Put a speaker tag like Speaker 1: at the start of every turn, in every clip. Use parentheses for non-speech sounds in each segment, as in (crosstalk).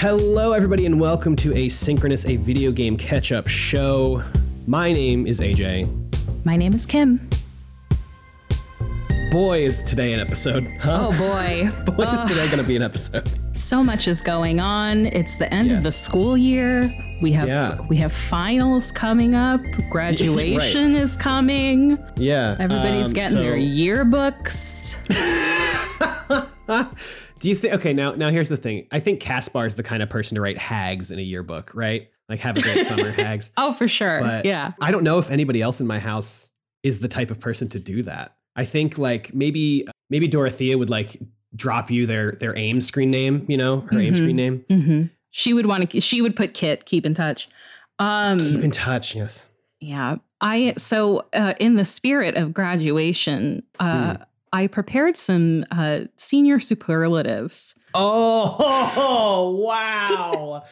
Speaker 1: Hello, everybody, and welcome to Asynchronous, a video game catch up show. My name is AJ.
Speaker 2: My name is Kim.
Speaker 1: Boy, is today an episode. Huh?
Speaker 2: Oh boy. (laughs)
Speaker 1: Boy, is today going to be an episode.
Speaker 2: So much is going on. It's the end of the school year. We have
Speaker 1: Yeah.
Speaker 2: we have finals coming up. (laughs) Graduation is coming.
Speaker 1: Yeah.
Speaker 2: Everybody's
Speaker 1: um,
Speaker 2: getting
Speaker 1: so-
Speaker 2: their yearbooks. (laughs)
Speaker 1: Do you think? Okay, now now here's the thing. I think Caspar is the kind of person to write hags in a yearbook, right? Like have a great summer (laughs) hags.
Speaker 2: Oh, for sure.
Speaker 1: But
Speaker 2: yeah.
Speaker 1: I don't know if anybody else in my house is the type of person to do that. I think like maybe maybe Dorothea would like drop you their their AIM screen name, you know, her AIM
Speaker 2: Mhm.
Speaker 1: screen name.
Speaker 2: hmm She would want to. She would put Kit. Keep in touch. Um,
Speaker 1: Keep in touch, yes.
Speaker 2: Yeah. I so uh, in the spirit of graduation, uh,
Speaker 1: Hmm.
Speaker 2: I prepared some uh, senior superlatives.
Speaker 1: Oh, (laughs) wow.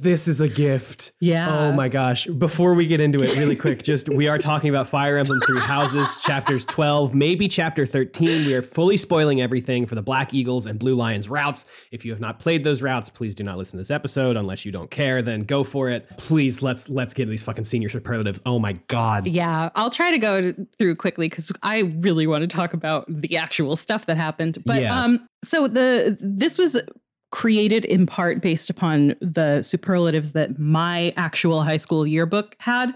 Speaker 1: This is a gift.
Speaker 2: Yeah.
Speaker 1: Oh my gosh. Before we get into it, really quick, just we are talking about Fire Emblem Three Houses, chapters 12, maybe chapter 13. We are fully spoiling everything for the Black Eagles and Blue Lions routes. If you have not played those routes, please do not listen to this episode unless you don't care, then go for it. Please let's let's get these fucking senior superlatives. Oh my god.
Speaker 2: Yeah, I'll try to go through quickly because I really want to talk about the actual stuff that happened. But
Speaker 1: Yeah.
Speaker 2: um, so the this was created in part based upon the superlatives that my actual high school yearbook had.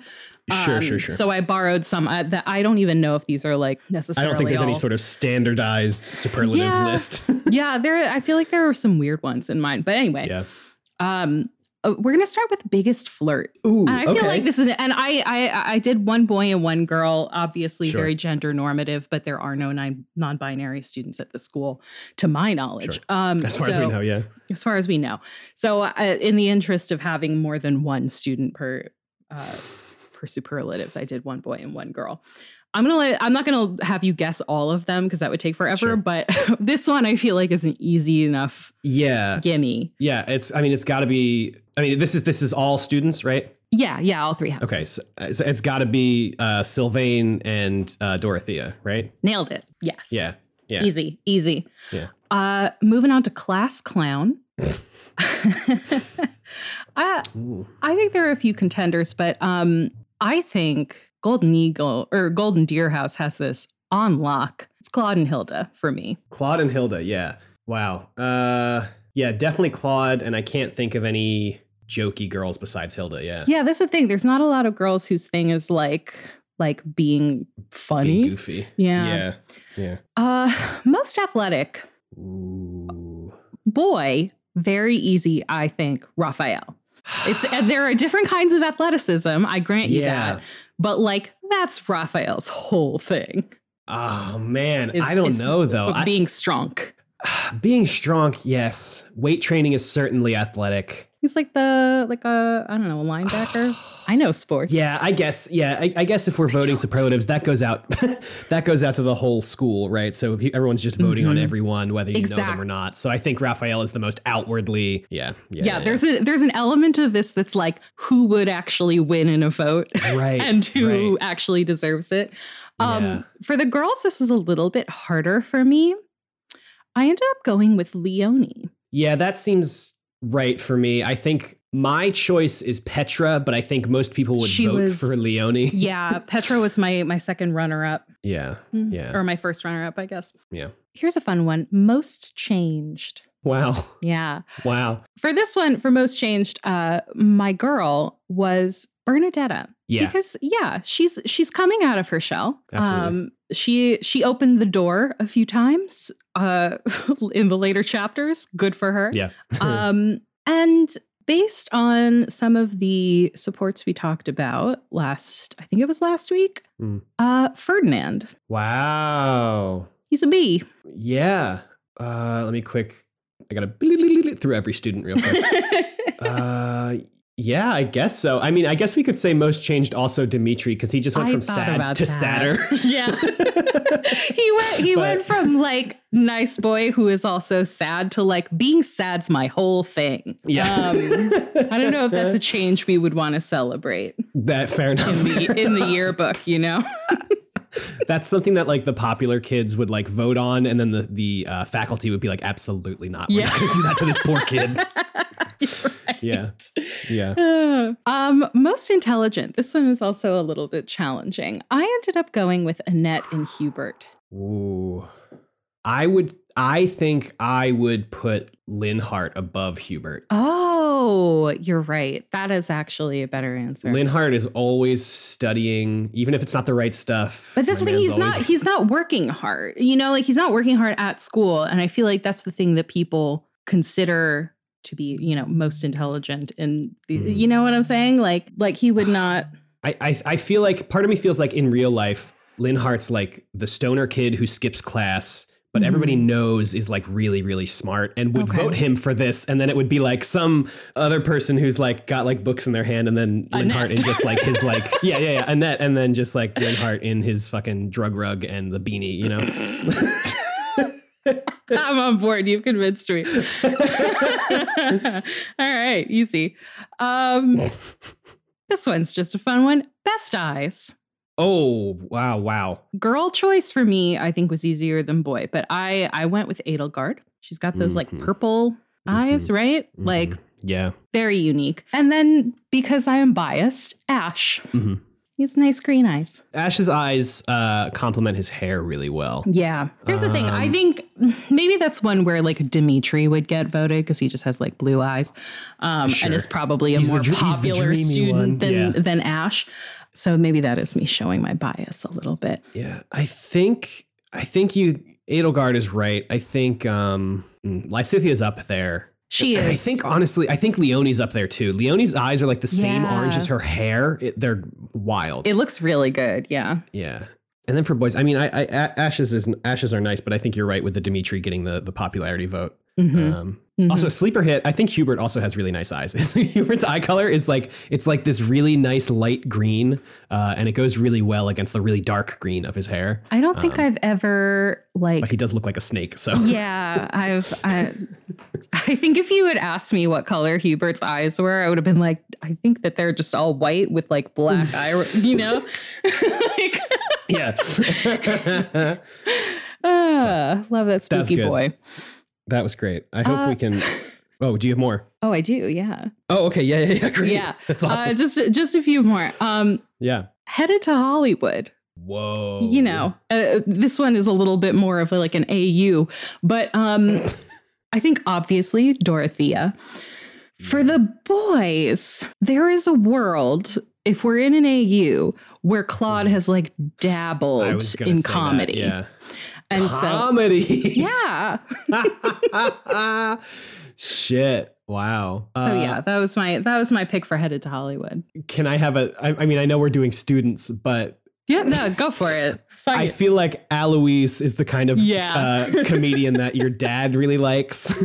Speaker 1: Sure,
Speaker 2: Um,
Speaker 1: sure, sure.
Speaker 2: So I borrowed some uh, that I don't even know if these are like necessarily.
Speaker 1: I don't think there's any sort of standardized superlative
Speaker 2: Yeah.
Speaker 1: list. (laughs)
Speaker 2: yeah, there. I feel like there were some weird ones in mine, but anyway.
Speaker 1: yeah.
Speaker 2: Um, we're gonna start with biggest flirt.
Speaker 1: Ooh,
Speaker 2: I feel
Speaker 1: okay.
Speaker 2: like this is, and I, I, I did one boy and one girl. Obviously,
Speaker 1: Sure.
Speaker 2: very gender normative, but there are no non- non-binary students at the school, to my knowledge.
Speaker 1: Sure.
Speaker 2: Um,
Speaker 1: as far as we
Speaker 2: so-
Speaker 1: know, yeah.
Speaker 2: as far as we know. So, uh, in the interest of having more than one student per uh, per superlative, I did one boy and one girl. I'm gonna let, I'm not gonna have you guess all of them because that would take forever.
Speaker 1: Sure.
Speaker 2: But (laughs) this one I feel like is an easy enough
Speaker 1: Yeah.
Speaker 2: gimme.
Speaker 1: Yeah, it's. I mean, it's got to be. I mean, this is this is all students, right?
Speaker 2: Yeah, yeah, all three houses.
Speaker 1: Okay, so, uh, so it's got to be uh, Sylvain and uh, Dorothea, right?
Speaker 2: nailed it. Yes.
Speaker 1: Yeah, yeah,
Speaker 2: Easy, easy.
Speaker 1: Yeah.
Speaker 2: Uh, moving on to class clown. (laughs) (laughs) I, I think there are a few contenders, but um, I think Golden Eagle or Golden Deer House has this on lock. It's Claude and Hilda for me.
Speaker 1: Claude and Hilda. Yeah. Wow. Uh, yeah, definitely Claude, and I can't think of any jokey girls besides Hilda. Yeah.
Speaker 2: Yeah, that's the thing. There's not a lot of girls whose thing is like like being funny.
Speaker 1: Being goofy.
Speaker 2: Yeah.
Speaker 1: Yeah. Yeah.
Speaker 2: Uh, most athletic
Speaker 1: Ooh.
Speaker 2: boy, very easy. I think Raphael. It's there are different kinds of athleticism. I grant you
Speaker 1: Yeah.
Speaker 2: that, but like that's Raphael's whole thing.
Speaker 1: Oh man,
Speaker 2: is-
Speaker 1: I don't know though.
Speaker 2: Being strong. (sighs)
Speaker 1: being strong, yes. Weight training is certainly athletic.
Speaker 2: He's like the like a I don't know a linebacker. (sighs) I know sports.
Speaker 1: Yeah, I guess. Yeah, I, I guess if we're voting superlatives, that goes out. (laughs) that goes out to the whole school, right? So everyone's just voting on
Speaker 2: Mhm.
Speaker 1: everyone, whether you know them or not. So I think Raphael is the most outwardly. Yeah, yeah.
Speaker 2: Yeah, there's a there's an element of this that's like who would actually win in a vote
Speaker 1: right (laughs)
Speaker 2: and who
Speaker 1: right.
Speaker 2: actually deserves it. Um,
Speaker 1: Yeah.
Speaker 2: For the girls, this was a little bit harder for me. I ended up going with Leonie.
Speaker 1: Yeah, that seems right for me. I think my choice is Petra, but I think most people would
Speaker 2: She
Speaker 1: vote
Speaker 2: was-
Speaker 1: for Leonie. (laughs)
Speaker 2: Yeah, Petra was my my second runner up,
Speaker 1: Yeah, Yeah.
Speaker 2: or my first runner up, I guess.
Speaker 1: yeah.
Speaker 2: Here's a fun one: most changed.
Speaker 1: Wow,
Speaker 2: Yeah,
Speaker 1: wow.
Speaker 2: for this one, for most changed, uh, my girl was Bernadetta.
Speaker 1: Yeah,
Speaker 2: because yeah, she's she's coming out of her shell.
Speaker 1: Absolutely.
Speaker 2: Um, she she opened the door a few times uh, (laughs) in the later chapters. Good for her.
Speaker 1: yeah. (laughs)
Speaker 2: um, and based on some of the supports we talked about last, I think it was last week,
Speaker 1: Mm.
Speaker 2: uh, Ferdinand.
Speaker 1: wow.
Speaker 2: He's a B.
Speaker 1: Yeah. Uh, let me quick. I gotta (laughs) through every student real quick. uh, yeah, I guess so. I mean, I guess we could say most changed also Dimitri because he just went
Speaker 2: I
Speaker 1: from sad to
Speaker 2: that.
Speaker 1: sadder. (laughs)
Speaker 2: yeah. (laughs) he went he
Speaker 1: But-
Speaker 2: went from like nice boy who is also sad to like being sad's my whole thing.
Speaker 1: Yeah.
Speaker 2: Um, I don't know if that's a (laughs) change we would want to celebrate
Speaker 1: that fair enough.
Speaker 2: in the in the yearbook, you know?
Speaker 1: That's something that like the popular kids would like vote on, and then the the uh, faculty would be like, absolutely not. We're
Speaker 2: Yeah.
Speaker 1: not gonna do that to this poor kid. Yeah. Yeah. (laughs)
Speaker 2: Um, most intelligent. This one was also a little bit challenging. I ended up going with Annette and (sighs) Hubert.
Speaker 1: Ooh. I would I think I would put Linhardt above Hubert.
Speaker 2: Oh, you're right. That is actually a better answer.
Speaker 1: Linhardt is always studying, even if it's not the right stuff.
Speaker 2: But this thing, he's
Speaker 1: always-
Speaker 2: not he's not working hard. You know, like he's not working hard at school. And I feel like that's the thing that people consider to be, you know, most intelligent. And
Speaker 1: Mhm.
Speaker 2: you know what I'm saying? Like, like he would not. (sighs)
Speaker 1: I, I I feel like part of me feels like in real life, Linhardt's like the stoner kid who skips class, but
Speaker 2: Mhm.
Speaker 1: everybody knows is like really, really smart and would
Speaker 2: Okay.
Speaker 1: vote him for this. And then it would be like some other person who's like got like books in their hand and then Linhardt
Speaker 2: Annette.
Speaker 1: in just like his like (laughs) yeah, yeah, yeah, Annette, and then just like Linhardt in his fucking drug rug and the beanie, you know? (laughs) (laughs)
Speaker 2: I'm on board. You've convinced me. (laughs) All right, easy. Um, this one's just a fun one. Best eyes.
Speaker 1: oh, wow, wow.
Speaker 2: Girl choice for me, I think, was easier than boy, but I I went with Edelgard. She's got those like
Speaker 1: Mhm.
Speaker 2: purple eyes, right? Like
Speaker 1: Mhm. yeah.
Speaker 2: very unique. And then because I am biased, Ash. He's nice green eyes.
Speaker 1: Ash's eyes uh, complement his hair really well.
Speaker 2: Yeah. Here's the thing. I
Speaker 1: Um,
Speaker 2: think maybe that's one where like Dimitri would get voted because he just has like blue eyes, um,
Speaker 1: Sure.
Speaker 2: and is probably a
Speaker 1: He's
Speaker 2: more
Speaker 1: the
Speaker 2: popular student
Speaker 1: one.
Speaker 2: than
Speaker 1: Yeah.
Speaker 2: than Ash. So maybe that is me showing my bias a little bit.
Speaker 1: Yeah, I think I think you Edelgard is right. I think um mm, Lysithea's up there.
Speaker 2: She
Speaker 1: And I think honestly, I think Leonie's up there too. Leonie's eyes are like the same
Speaker 2: Yeah.
Speaker 1: orange as her hair. It, they're wild.
Speaker 2: it looks really good. Yeah.
Speaker 1: yeah. And then for boys, I mean, I, I Ashes is Ashes are nice, but I think you're right with the Dimitri getting the the popularity vote.
Speaker 2: Mhm.
Speaker 1: Um,
Speaker 2: Mhm.
Speaker 1: Also, sleeper hit. I think Hubert also has really nice eyes. (laughs) Hubert's eye color is like it's like this really nice light green, uh, and it goes really well against the really dark green of his hair.
Speaker 2: I don't think
Speaker 1: Um,
Speaker 2: I've ever like
Speaker 1: But he does look like a snake. So (laughs)
Speaker 2: yeah, I've I, I think if you had asked me what color Hubert's eyes were, I would have been like, I think that they're just all white with like black eye, you know? (laughs) like,
Speaker 1: yeah,
Speaker 2: ah, love that
Speaker 1: That's
Speaker 2: spooky
Speaker 1: good.
Speaker 2: boy.
Speaker 1: That was great. I hope
Speaker 2: Uh,
Speaker 1: we can. (laughs) Oh, do you have more?
Speaker 2: Oh, I do, yeah.
Speaker 1: Oh, okay. Yeah, yeah, yeah. (laughs) Great.
Speaker 2: Yeah.
Speaker 1: that's awesome.
Speaker 2: Uh, just just a few more. Um
Speaker 1: yeah.
Speaker 2: headed to Hollywood.
Speaker 1: Whoa.
Speaker 2: You know, uh, this one is a little bit more of a, like an AU, but um (laughs) I think obviously Dorothea. For the boys, there is a world if we're in an AU where Claude has like. Dabbled in
Speaker 1: say that,
Speaker 2: comedy.
Speaker 1: Yeah.
Speaker 2: And so
Speaker 1: comedy.
Speaker 2: yeah. (laughs)
Speaker 1: Shit. Wow.
Speaker 2: So
Speaker 1: Uh,
Speaker 2: yeah, that was my that was my pick for headed to Hollywood.
Speaker 1: Can I have a? I, I mean, I know we're doing students, but
Speaker 2: Yeah, no, go for it. Fuck
Speaker 1: I
Speaker 2: it.
Speaker 1: feel like Alois is the kind of
Speaker 2: Yeah.
Speaker 1: uh, comedian that your dad really likes. (laughs)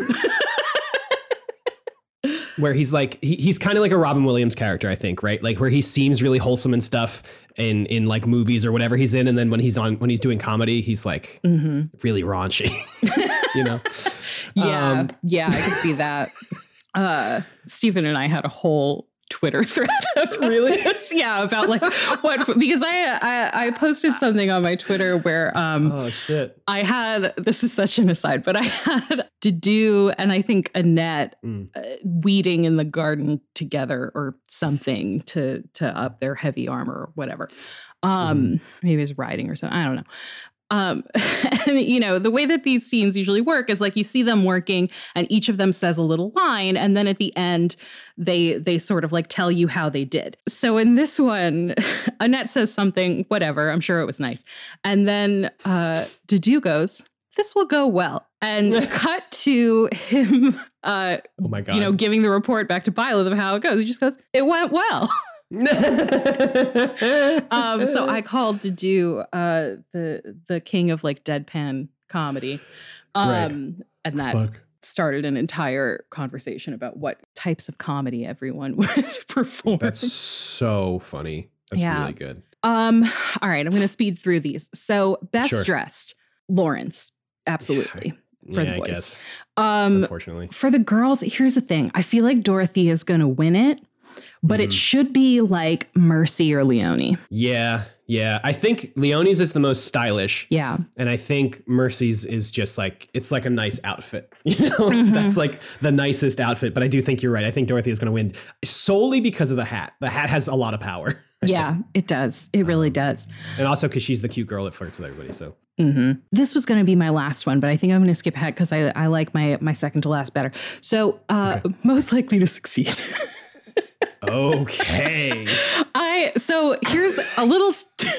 Speaker 1: where he's like he, he's kind of like a Robin Williams character, I think, right? Like where he seems really wholesome and stuff in in like movies or whatever he's in, and then when he's on when he's doing comedy, he's like
Speaker 2: Mhm.
Speaker 1: really raunchy. (laughs) you know? (laughs)
Speaker 2: Yeah,
Speaker 1: Um,
Speaker 2: yeah, I can see that. Uh, Stephen and I had a whole Twitter (laughs) thread (laughs)
Speaker 1: Really?
Speaker 2: this. Yeah, about like what because I, I I posted something on my Twitter where um
Speaker 1: Oh shit.
Speaker 2: I had this is such an aside, but I had to do and I think Annette
Speaker 1: Mm.
Speaker 2: uh, weeding in the garden together or something to to up their heavy armor or whatever. Um maybe it's riding or something. I don't know. Um (laughs) and you know, the way that these scenes usually work is like you see them working and each of them says a little line and then at the end they they sort of like tell you how they did. So in this one, (laughs) Annette says something, whatever, I'm sure it was nice. And then uh Dedue goes, this will go well. And (laughs) cut to him uh
Speaker 1: Oh my god.
Speaker 2: you know, giving the report back to Byleth of how it goes. He just goes, it went well. (laughs) um, so I called Dedue uh, the the king of like deadpan comedy, um,
Speaker 1: Right.
Speaker 2: and that
Speaker 1: Fuck.
Speaker 2: started an entire conversation about what types of comedy everyone (laughs) would perform.
Speaker 1: That's so funny. That's
Speaker 2: Yeah.
Speaker 1: really good.
Speaker 2: um. All right, I'm going to speed through these. So best
Speaker 1: Sure.
Speaker 2: dressed, Lorenz, absolutely. For
Speaker 1: yeah,
Speaker 2: the
Speaker 1: I
Speaker 2: boys.
Speaker 1: guess.
Speaker 2: Um,
Speaker 1: Unfortunately.
Speaker 2: for the girls, here's the thing. I feel like Dorothy is going to win it, but it
Speaker 1: Mhm.
Speaker 2: should be like Mercy or Leonie.
Speaker 1: Yeah. Yeah, I think Leonie's is the most stylish,
Speaker 2: Yeah.
Speaker 1: and I think Mercy's is just like it's like a nice outfit. (laughs) You know,
Speaker 2: Mhm.
Speaker 1: that's like the nicest outfit. But I do think you're right. I think Dorothy is going to win solely because of the hat. The hat has a lot of power, (laughs)
Speaker 2: Yeah, it does. It really does.
Speaker 1: and also because she's the cute girl that flirts with everybody. So
Speaker 2: hmm This was going to be my last one, but I think I'm going to skip ahead because I, I like my my second to last better. So, uh, (laughs) most likely to succeed.
Speaker 1: Okay,
Speaker 2: I so here's a little st-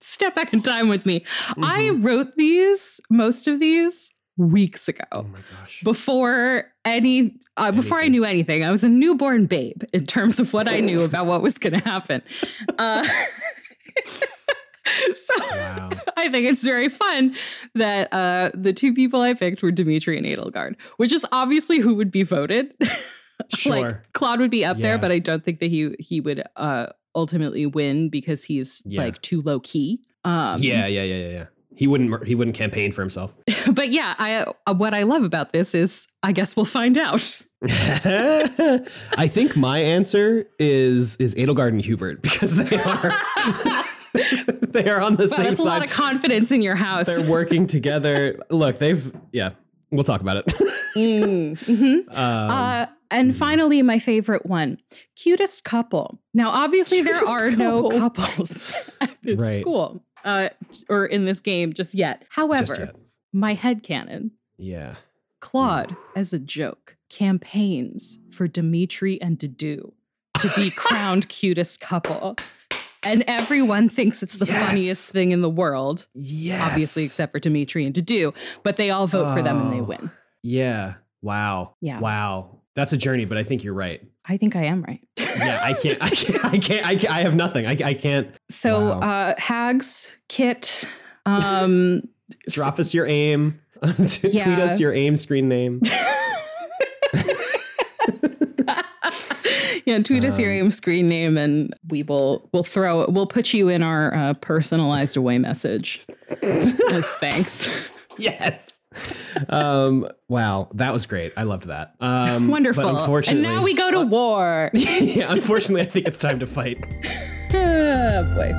Speaker 2: step back in time with me. I wrote these most of these weeks ago.
Speaker 1: oh my gosh,
Speaker 2: before any uh, before I knew anything. I was a newborn babe in terms of what I knew (laughs) about what was going to happen. Uh, (laughs) so
Speaker 1: wow,
Speaker 2: I think it's very fun that uh, the two people I picked were Dimitri and Edelgard, which is obviously who would be voted. (laughs) (laughs)
Speaker 1: sure.
Speaker 2: like Claude would be up there, but I don't think that he he would uh, ultimately win because he's
Speaker 1: Yeah.
Speaker 2: like too low key. Um,
Speaker 1: yeah, yeah, yeah, yeah, yeah. He wouldn't. He wouldn't campaign for himself. (laughs)
Speaker 2: but yeah, I uh, what I love about this is I guess we'll find out. (laughs)
Speaker 1: I think my answer is is Edelgard and Hubert because they are they are on the
Speaker 2: Wow,
Speaker 1: same
Speaker 2: that's a lot of confidence in your house.
Speaker 1: They're working together. Look, they've yeah. We'll talk about it.
Speaker 2: Mm, mhm.
Speaker 1: um,
Speaker 2: uh, and finally, my favorite one cutest couple. Now, obviously, there
Speaker 1: Cutest
Speaker 2: are no couples (laughs) at this
Speaker 1: Right.
Speaker 2: school uh, or in this game just yet. However,
Speaker 1: just yet.
Speaker 2: my headcanon
Speaker 1: Yeah.
Speaker 2: Claude, as a joke, campaigns for Dimitri and Dedue to be (laughs) crowned cutest couple. And everyone thinks it's the
Speaker 1: Yes.
Speaker 2: funniest thing in the world,
Speaker 1: Yes.
Speaker 2: obviously, except for Dimitri and Dedue, but they all vote for them and they
Speaker 1: Oh.
Speaker 2: win.
Speaker 1: Yeah. Wow.
Speaker 2: Yeah.
Speaker 1: Wow. That's a journey, but I think you're right.
Speaker 2: I think I am right.
Speaker 1: Yeah, I can't. I can't. I can't. I, can't, I have nothing. I, I can't.
Speaker 2: So,
Speaker 1: Wow.
Speaker 2: uh, Hags, Kit, um, (laughs)
Speaker 1: Drop us your aim. (laughs) Tweet us your aim screen name. (laughs)
Speaker 2: yeah, tweet us your
Speaker 1: Um,
Speaker 2: aim screen name, and we will we'll throw we'll put you in our uh, personalized away message as thanks. (laughs)
Speaker 1: yes. Um. Wow. That was great. I loved that. Um,
Speaker 2: Wonderful.
Speaker 1: But
Speaker 2: And
Speaker 1: unfortunately,
Speaker 2: now we go to war. (laughs)
Speaker 1: yeah, unfortunately, I think it's time to fight. (laughs)
Speaker 2: ah, boy.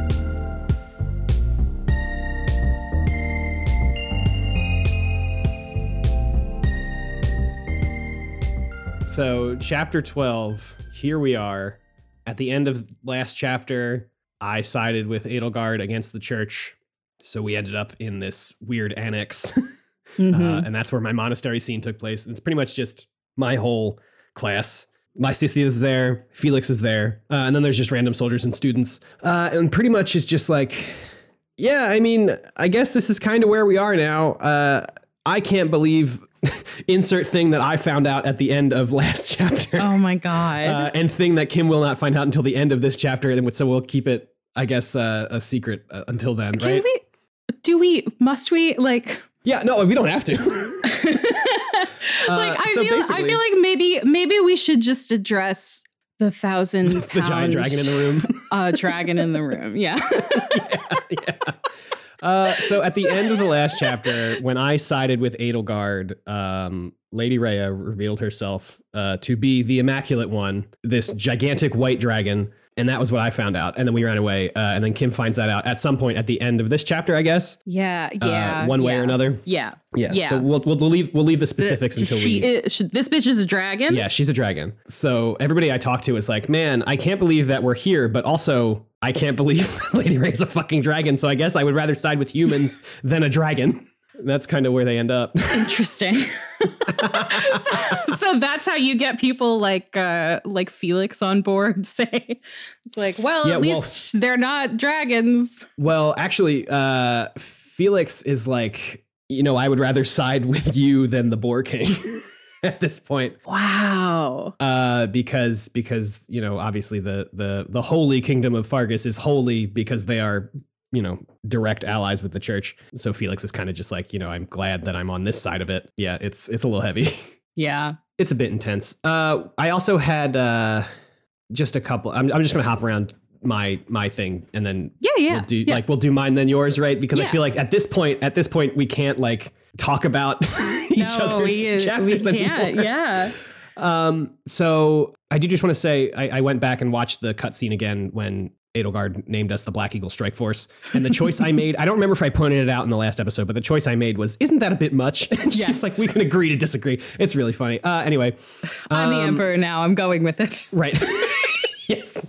Speaker 1: So, chapter 12, here we are. At the end of last chapter, I sided with Edelgard against the church. So, we ended up in this weird annex.
Speaker 2: Mhm. (laughs)
Speaker 1: uh, and that's where my monastery scene took place. It's pretty much just my whole class. Lysithea is there, Felix is there, uh, and then there's just random soldiers and students. Uh, and pretty much is just like, yeah, I mean, I guess this is kind of where we are now. Uh, I can't believe (laughs) insert thing that I found out at the end of (laughs) last chapter.
Speaker 2: oh my god.
Speaker 1: Uh, and thing that Kim will not find out until the end of this chapter, and so we'll keep it, I guess, uh, a secret uh, until then,
Speaker 2: Can
Speaker 1: right?
Speaker 2: we? Do we? Must we? Like.
Speaker 1: yeah, no, we don't have to. (laughs) (laughs)
Speaker 2: like I
Speaker 1: so
Speaker 2: feel I feel like maybe maybe we should just address the thousand (laughs)
Speaker 1: the giant dragon in the room.
Speaker 2: uh dragon in the room. Yeah.
Speaker 1: yeah. Uh, so at the end of the last chapter, when I sided with Edelgard, um, Lady Rhea revealed herself uh, to be the Immaculate One, this gigantic white dragon, and that was what I found out. And then we ran away, uh, and then Kim finds that out at some point at the end of this chapter, I guess.
Speaker 2: yeah.
Speaker 1: uh,
Speaker 2: Yeah.
Speaker 1: one way
Speaker 2: yeah.
Speaker 1: or another.
Speaker 2: Yeah.
Speaker 1: Yeah.
Speaker 2: Yeah.
Speaker 1: So we'll, we'll leave we'll leave the specifics until
Speaker 2: she
Speaker 1: we.
Speaker 2: is, she- this bitch is a dragon.
Speaker 1: Yeah, she's a dragon. So everybody I talk to is like, man, I can't believe that we're here, but also I can't believe (laughs) Lady Rhea's a fucking dragon. So I guess I would rather side with humans than a dragon. (laughs) That's kind of where they end up. (laughs)
Speaker 2: Interesting. (laughs) so, so that's how you get people like uh like Felix on board. (laughs) Say it's like, well,
Speaker 1: Yeah,
Speaker 2: at
Speaker 1: well-
Speaker 2: least they're not dragons.
Speaker 1: well, actually, uh, Felix is like, you know, I would rather side with you than the Boar King at this point.
Speaker 2: Wow.
Speaker 1: Uh, because because you know obviously the the the holy kingdom of Faerghus is holy because they are you know direct allies with the church. So Felix is kind of just like you know I'm glad that I'm on this side of it. Yeah, it's it's a little heavy. (laughs)
Speaker 2: Yeah.
Speaker 1: it's a bit intense. Uh, I also had uh just a couple. I'm I'm just gonna hop around my my thing and then
Speaker 2: Yeah. Yeah.
Speaker 1: we'll do
Speaker 2: yeah.
Speaker 1: like we'll do mine then yours right because I feel like at this point at this point we can't like talk about (laughs) each
Speaker 2: no,
Speaker 1: other's
Speaker 2: we,
Speaker 1: chapters
Speaker 2: we can't.
Speaker 1: anymore.
Speaker 2: Yeah. (laughs)
Speaker 1: Um, so I do just want to say I, I went back and watched the cutscene again when Edelgard named us the Black Eagle Strike Force. And the choice I made, I don't remember if I pointed it out in the last episode, but the choice I made was, isn't that a bit much? (laughs) And she's
Speaker 2: Yes.
Speaker 1: like, we can agree to disagree. It's really funny. Uh, anyway.
Speaker 2: I'm the
Speaker 1: um,
Speaker 2: emperor now. I'm going with it.
Speaker 1: Right. (laughs) yes.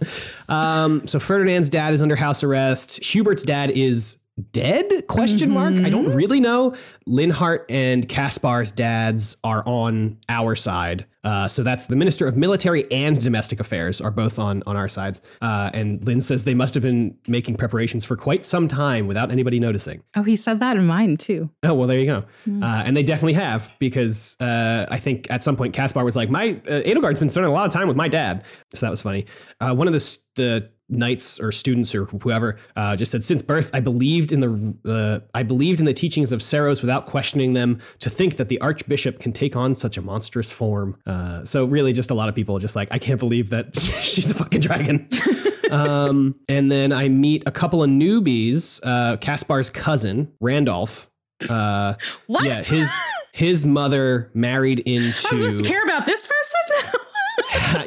Speaker 1: Um, so Ferdinand's dad is under house arrest. Hubert's dad is dead? Question mark. I don't really know. Linhardt and Caspar's dads are on our side. Uh, so that's the Minister of Military and Domestic Affairs are both on on our sides. Uh, and Lynn says they must have been making preparations for quite some time without anybody noticing.
Speaker 2: Oh, he said that in mine too.
Speaker 1: Oh well, there you go. Uh, and they definitely have because uh, I think at some point Caspar was like, "My uh, Edelgard's been spending a lot of time with my dad," so that was funny. Uh, one of the the knights or students or whoever uh, just said, "Since birth, I believed in the uh, I believed in the teachings of Seiros without questioning them. To think that the Archbishop can take on such a monstrous form." Uh, so really, just a lot of people just like, "I can't believe that (laughs) she's a fucking dragon." (laughs) um, and then I meet a couple of newbies. Uh, Caspar's cousin, Randolph. Uh,
Speaker 2: What?
Speaker 1: yeah, his his mother married
Speaker 2: I was supposed to
Speaker 1: into
Speaker 2: care about this person.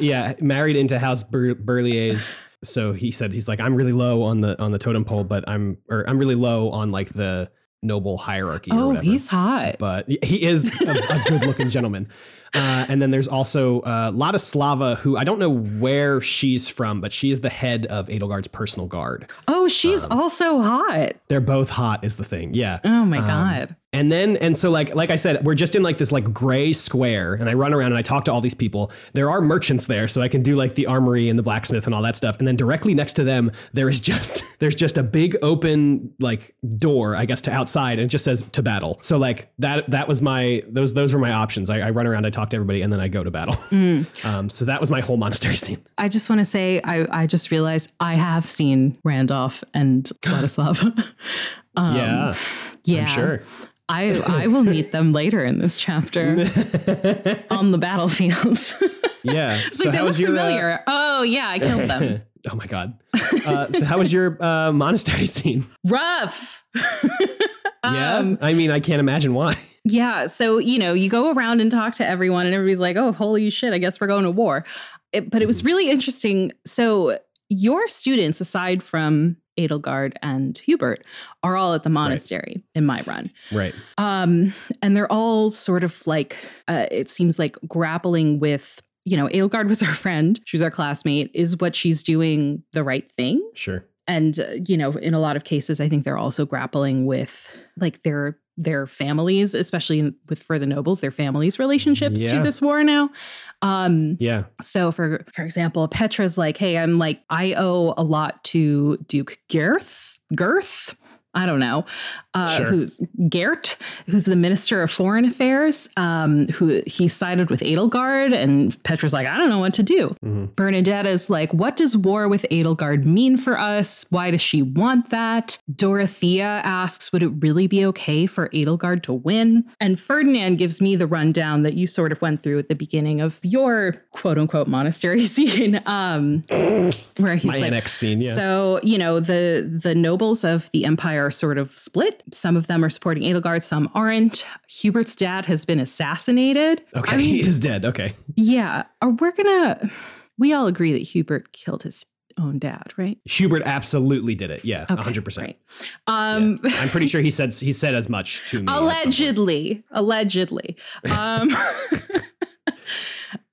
Speaker 2: (laughs)
Speaker 1: yeah married into House Bur- Burlier's. So he said he's like I'm really low on the on the totem pole, but I'm or I'm really low on like the noble hierarchy. or
Speaker 2: oh,
Speaker 1: whatever.
Speaker 2: he's hot.
Speaker 1: but he is a, a good looking gentleman. Uh, and then there's also uh, Ladislava, who I don't know where she's from, but she is the head of Edelgard's personal guard.
Speaker 2: Oh, she's
Speaker 1: Um,
Speaker 2: also hot.
Speaker 1: They're both hot, is the thing. Yeah.
Speaker 2: Oh my
Speaker 1: Um,
Speaker 2: god.
Speaker 1: And then, and so, like, like I said, we're just in like this like gray square, and I run around and I talk to all these people. There are merchants there, so I can do like the armory and the blacksmith and all that stuff. And then directly next to them, there is just (laughs) there's just a big open like door, I guess, to outside, and it just says to battle. So like that that was my those those were my options. I, I run around, I talk to everybody, and then I go to battle. (laughs) Um, so that was my whole monastery (laughs) scene.
Speaker 2: I just want to say I, I just realized I have seen Randolph and (gasps) Vladislav. (laughs) um,
Speaker 1: yeah,
Speaker 2: yeah.
Speaker 1: I'm sure.
Speaker 2: I I will meet them later in this chapter on the battlefield.
Speaker 1: Yeah.
Speaker 2: so they look
Speaker 1: your, uh,
Speaker 2: familiar. oh yeah, I killed them.
Speaker 1: oh my god. Uh, so how was your uh, monastery scene?
Speaker 2: Rough.
Speaker 1: Yeah,
Speaker 2: Um,
Speaker 1: I mean, I can't imagine why. (laughs)
Speaker 2: Yeah. So, you know, you go around and talk to everyone, and everybody's like, oh, holy shit, I guess we're going to war. It, but it was really interesting. So, your students, aside from Edelgard and Hubert, are all at the monastery in my run.
Speaker 1: Right.
Speaker 2: Um, and they're all sort of like, uh, it seems like grappling with, you know, Edelgard was our (laughs) friend, she was our classmate. Is what she's doing the right thing?
Speaker 1: Sure.
Speaker 2: And uh, you know in a lot of cases i think they're also grappling with like their their families especially in, with for the nobles their families relationships
Speaker 1: Yeah.
Speaker 2: to this war now um
Speaker 1: Yeah.
Speaker 2: so for for example petra's like hey i'm like i owe a lot to duke girth girth I don't know, uh,
Speaker 1: Sure.
Speaker 2: who's Gert, who's the Minister of Foreign Affairs, um, who he sided with Edelgard, and Petra's like, I don't know what to do.
Speaker 1: Mhm.
Speaker 2: Bernadette is like, What does war with Edelgard mean for us? Why does she want that? Dorothea asks, Would it really be okay for Edelgard to win? And Ferdinand gives me the rundown that you sort of went through at the beginning of your quote unquote monastery (laughs) scene, um, where he's
Speaker 1: My
Speaker 2: like,
Speaker 1: scene. Yeah.
Speaker 2: so, you know, the the nobles of the empire are sort of split. Some of them are supporting Edelgard, some aren't. Hubert's dad has been assassinated.
Speaker 1: okay.
Speaker 2: I (laughs) mean,
Speaker 1: he is dead. Okay.
Speaker 2: yeah. Are we're gonna we all agree that Hubert killed his own dad, right?
Speaker 1: Hubert absolutely did it. Yeah.
Speaker 2: Okay,
Speaker 1: hundred percent.
Speaker 2: Um
Speaker 1: I'm pretty sure he (laughs) said he said as much to me. at some point.
Speaker 2: allegedly. Allegedly. Um (laughs)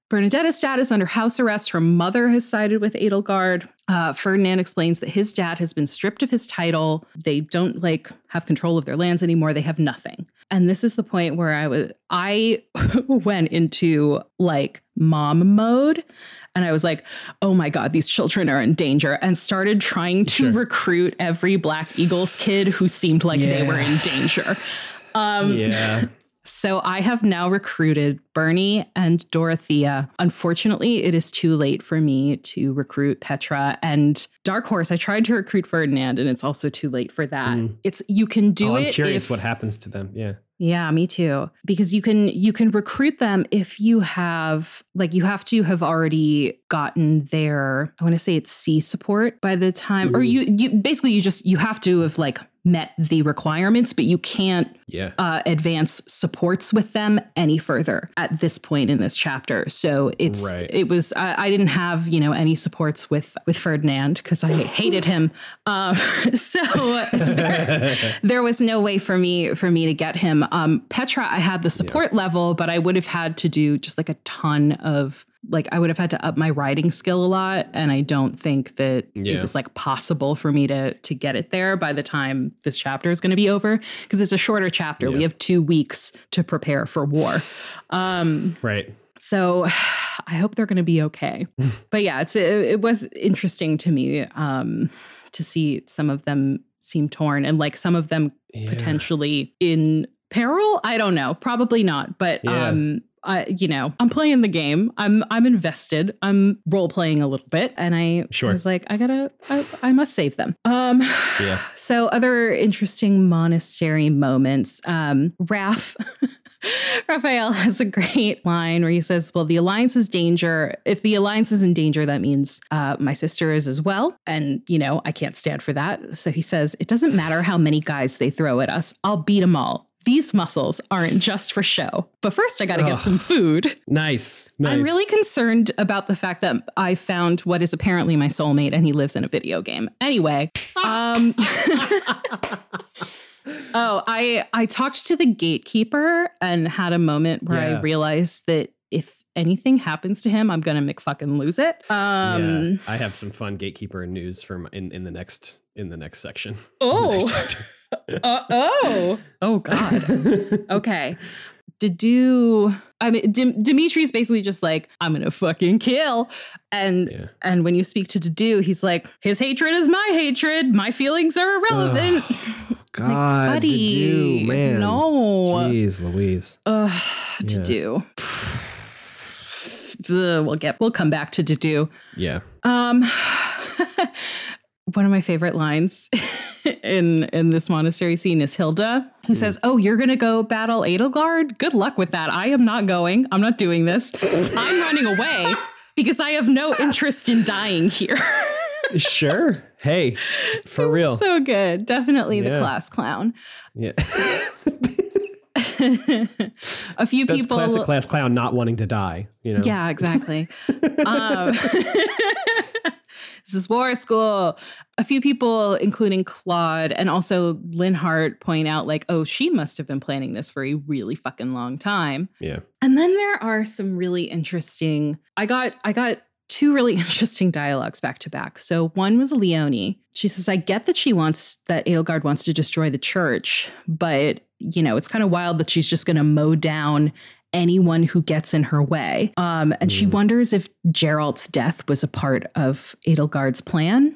Speaker 2: Bernadetta's dad is under house arrest. Her mother has sided with Edelgard. Uh, Ferdinand explains that his dad has been stripped of his title. They don't like have control of their lands anymore. They have nothing. And this is the point where I was I (laughs) went into like mom mode and I was like, "Oh my god, these children are in danger." And started trying to
Speaker 1: Sure.
Speaker 2: recruit every Black Eagles kid who seemed like they were in danger. Um
Speaker 1: Yeah.
Speaker 2: So I have now recruited Bernie and Dorothea. Unfortunately, it is too late for me to recruit Petra and Dark Horse. I tried to recruit Ferdinand, and it's also too late for that.
Speaker 1: Mm.
Speaker 2: It's you can do
Speaker 1: oh,
Speaker 2: it.
Speaker 1: I'm curious
Speaker 2: if-
Speaker 1: what happens to them. Yeah.
Speaker 2: yeah, me too. Because you can you can recruit them if you have like you have to have already gotten their I want to say it's C support by the time or
Speaker 1: Mhm.
Speaker 2: you you basically you just you have to have like met the requirements, but you can't
Speaker 1: Yeah.
Speaker 2: uh, advance supports with them any further at this point in this chapter. So it's
Speaker 1: Right.
Speaker 2: it was I, I didn't have you know any supports with with Ferdinand because I hated him. Um, (laughs) so there, (laughs) there was no way for me for me to get him. Um, Petra, I had the support level, but I would have had to do just like a ton of like I would have had to up my writing skill a lot, and I don't think that
Speaker 1: Yeah.
Speaker 2: it was like possible for me to to get it there by the time this chapter is going to be over because it's a shorter chapter. We have two weeks to prepare for war. Um,
Speaker 1: right.
Speaker 2: so I hope they're going to be okay. (laughs) but yeah, it's it, it was interesting to me um, to see some of them seem torn and like some of them
Speaker 1: Yeah.
Speaker 2: potentially in peril. I don't know, probably not, but
Speaker 1: Yeah.
Speaker 2: um I you know, I'm playing the game. I'm I'm invested. I'm role playing a little bit and I
Speaker 1: Sure.
Speaker 2: was like I got to I, I must save them. Um
Speaker 1: Yeah. (sighs)
Speaker 2: so other interesting monastery moments. Um, Raph, (laughs) Raphael has a great line where he says, "Well, the alliance is danger. If the alliance is in danger, that means uh, my sister is as well. And you know, I can't stand for that." So he says, "It doesn't matter how many guys they throw at us. I'll beat them all." These muscles aren't just for show. But first, I got to get some food.
Speaker 1: Nice. Nice.
Speaker 2: I'm really concerned about the fact that I found what is apparently my soulmate and he lives in a video game. Anyway, um (laughs) Oh, I I talked to the gatekeeper and had a moment where
Speaker 1: Yeah.
Speaker 2: I realized that if anything happens to him, I'm gonna McFucking lose it. Um
Speaker 1: yeah. I have some fun gatekeeper news from in, in the next in the next section. (laughs)
Speaker 2: Oh. (laughs) Uh, oh. Oh god. Okay. Dedue I mean Dim- Dimitri's basically just like I'm going to fucking kill and
Speaker 1: yeah.
Speaker 2: and when you speak to Dedue he's like his hatred is my hatred my feelings are irrelevant (laughs)
Speaker 1: God,
Speaker 2: buddy
Speaker 1: Dedue, man.
Speaker 2: no
Speaker 1: Jeez, Louise.
Speaker 2: Ugh,
Speaker 1: Yeah.
Speaker 2: Ugh, we'll get we'll come back to Dedue
Speaker 1: Yeah.
Speaker 2: um (laughs) one of my favorite lines in in this monastery scene is Hilda, who says, "Oh, you're gonna go battle Edelgard? Good luck with that. I am not going. I'm not doing this. I'm running away because I have no interest in dying here." (laughs)
Speaker 1: Sure. Hey, for real.
Speaker 2: so good. Definitely the class clown.
Speaker 1: yeah. (laughs)
Speaker 2: A few
Speaker 1: That's
Speaker 2: people.
Speaker 1: classic class clown not wanting to die, you know.
Speaker 2: Yeah, exactly. um, (laughs) this is war school. A few people, including Claude and also Linhardt, point out, like, oh, she must have been planning this for a really fucking long time.
Speaker 1: Yeah.
Speaker 2: And then there are some really interesting. I got I got two really (laughs) interesting dialogues back to back. So one was Leonie. She says, "I get that she wants that Edelgard wants to destroy the church, but you know, it's kind of wild that she's just going to mow down." Anyone who gets in her way. Um, and she
Speaker 1: Mm.
Speaker 2: wonders if Jeralt's death was a part of Edelgard's plan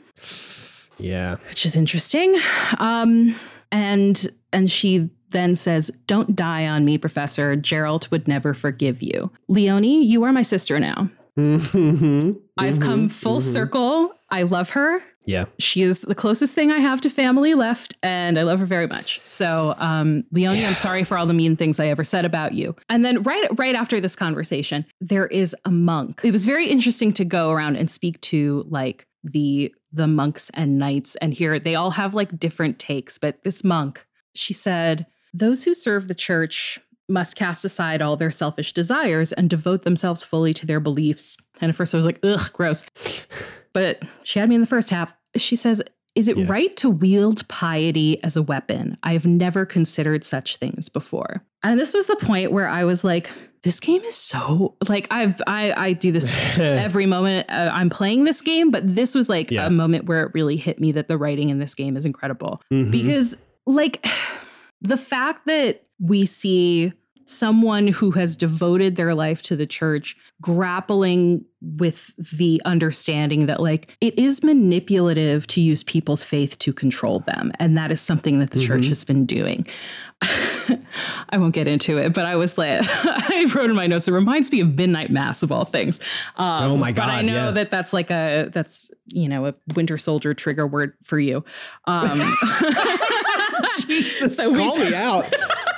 Speaker 1: Yeah.
Speaker 2: which is interesting. Um, and and she then says, "Don't die on me, Professor. Jeralt would never forgive you. Leonie, you are my sister now. (laughs)
Speaker 1: Mhm.
Speaker 2: I've come
Speaker 1: Mhm.
Speaker 2: full
Speaker 1: Mhm.
Speaker 2: circle. I love her.
Speaker 1: Yeah.
Speaker 2: She is the closest thing I have to family left, and I love her very much. So, um, Leonie, I'm sorry for all the mean things I ever said about you. And then right right after this conversation, there is a monk. It was very interesting to go around and speak to like the the monks and knights and here they all have like different takes, but this monk, she said, those who serve the church must cast aside all their selfish desires and devote themselves fully to their beliefs. And at first I was like, ugh, gross. (laughs) But she had me in the first half. She says, Is it
Speaker 1: Yeah.
Speaker 2: right to wield piety as a weapon? I have never considered such things before. And this was the point where I was like, this game is so like I've I I do this (laughs) every moment uh, I'm playing this game, but this was like
Speaker 1: Yeah.
Speaker 2: a moment where it really hit me that the writing in this game is incredible
Speaker 1: Mhm.
Speaker 2: because like (sighs) the fact that we see someone who has devoted their life to the church grappling with the understanding that like it is manipulative to use people's faith to control them and that is something that the church
Speaker 1: Mhm.
Speaker 2: has been doing (laughs) I won't get into it, but I was like, (laughs) I wrote in my notes. It reminds me of Midnight Mass of all things. Um,
Speaker 1: Oh my god!
Speaker 2: But I know
Speaker 1: yeah.
Speaker 2: that that's like a that's you know a Winter Soldier trigger word for you. Um, (laughs)
Speaker 1: Jesus,
Speaker 2: So we-
Speaker 1: call me out.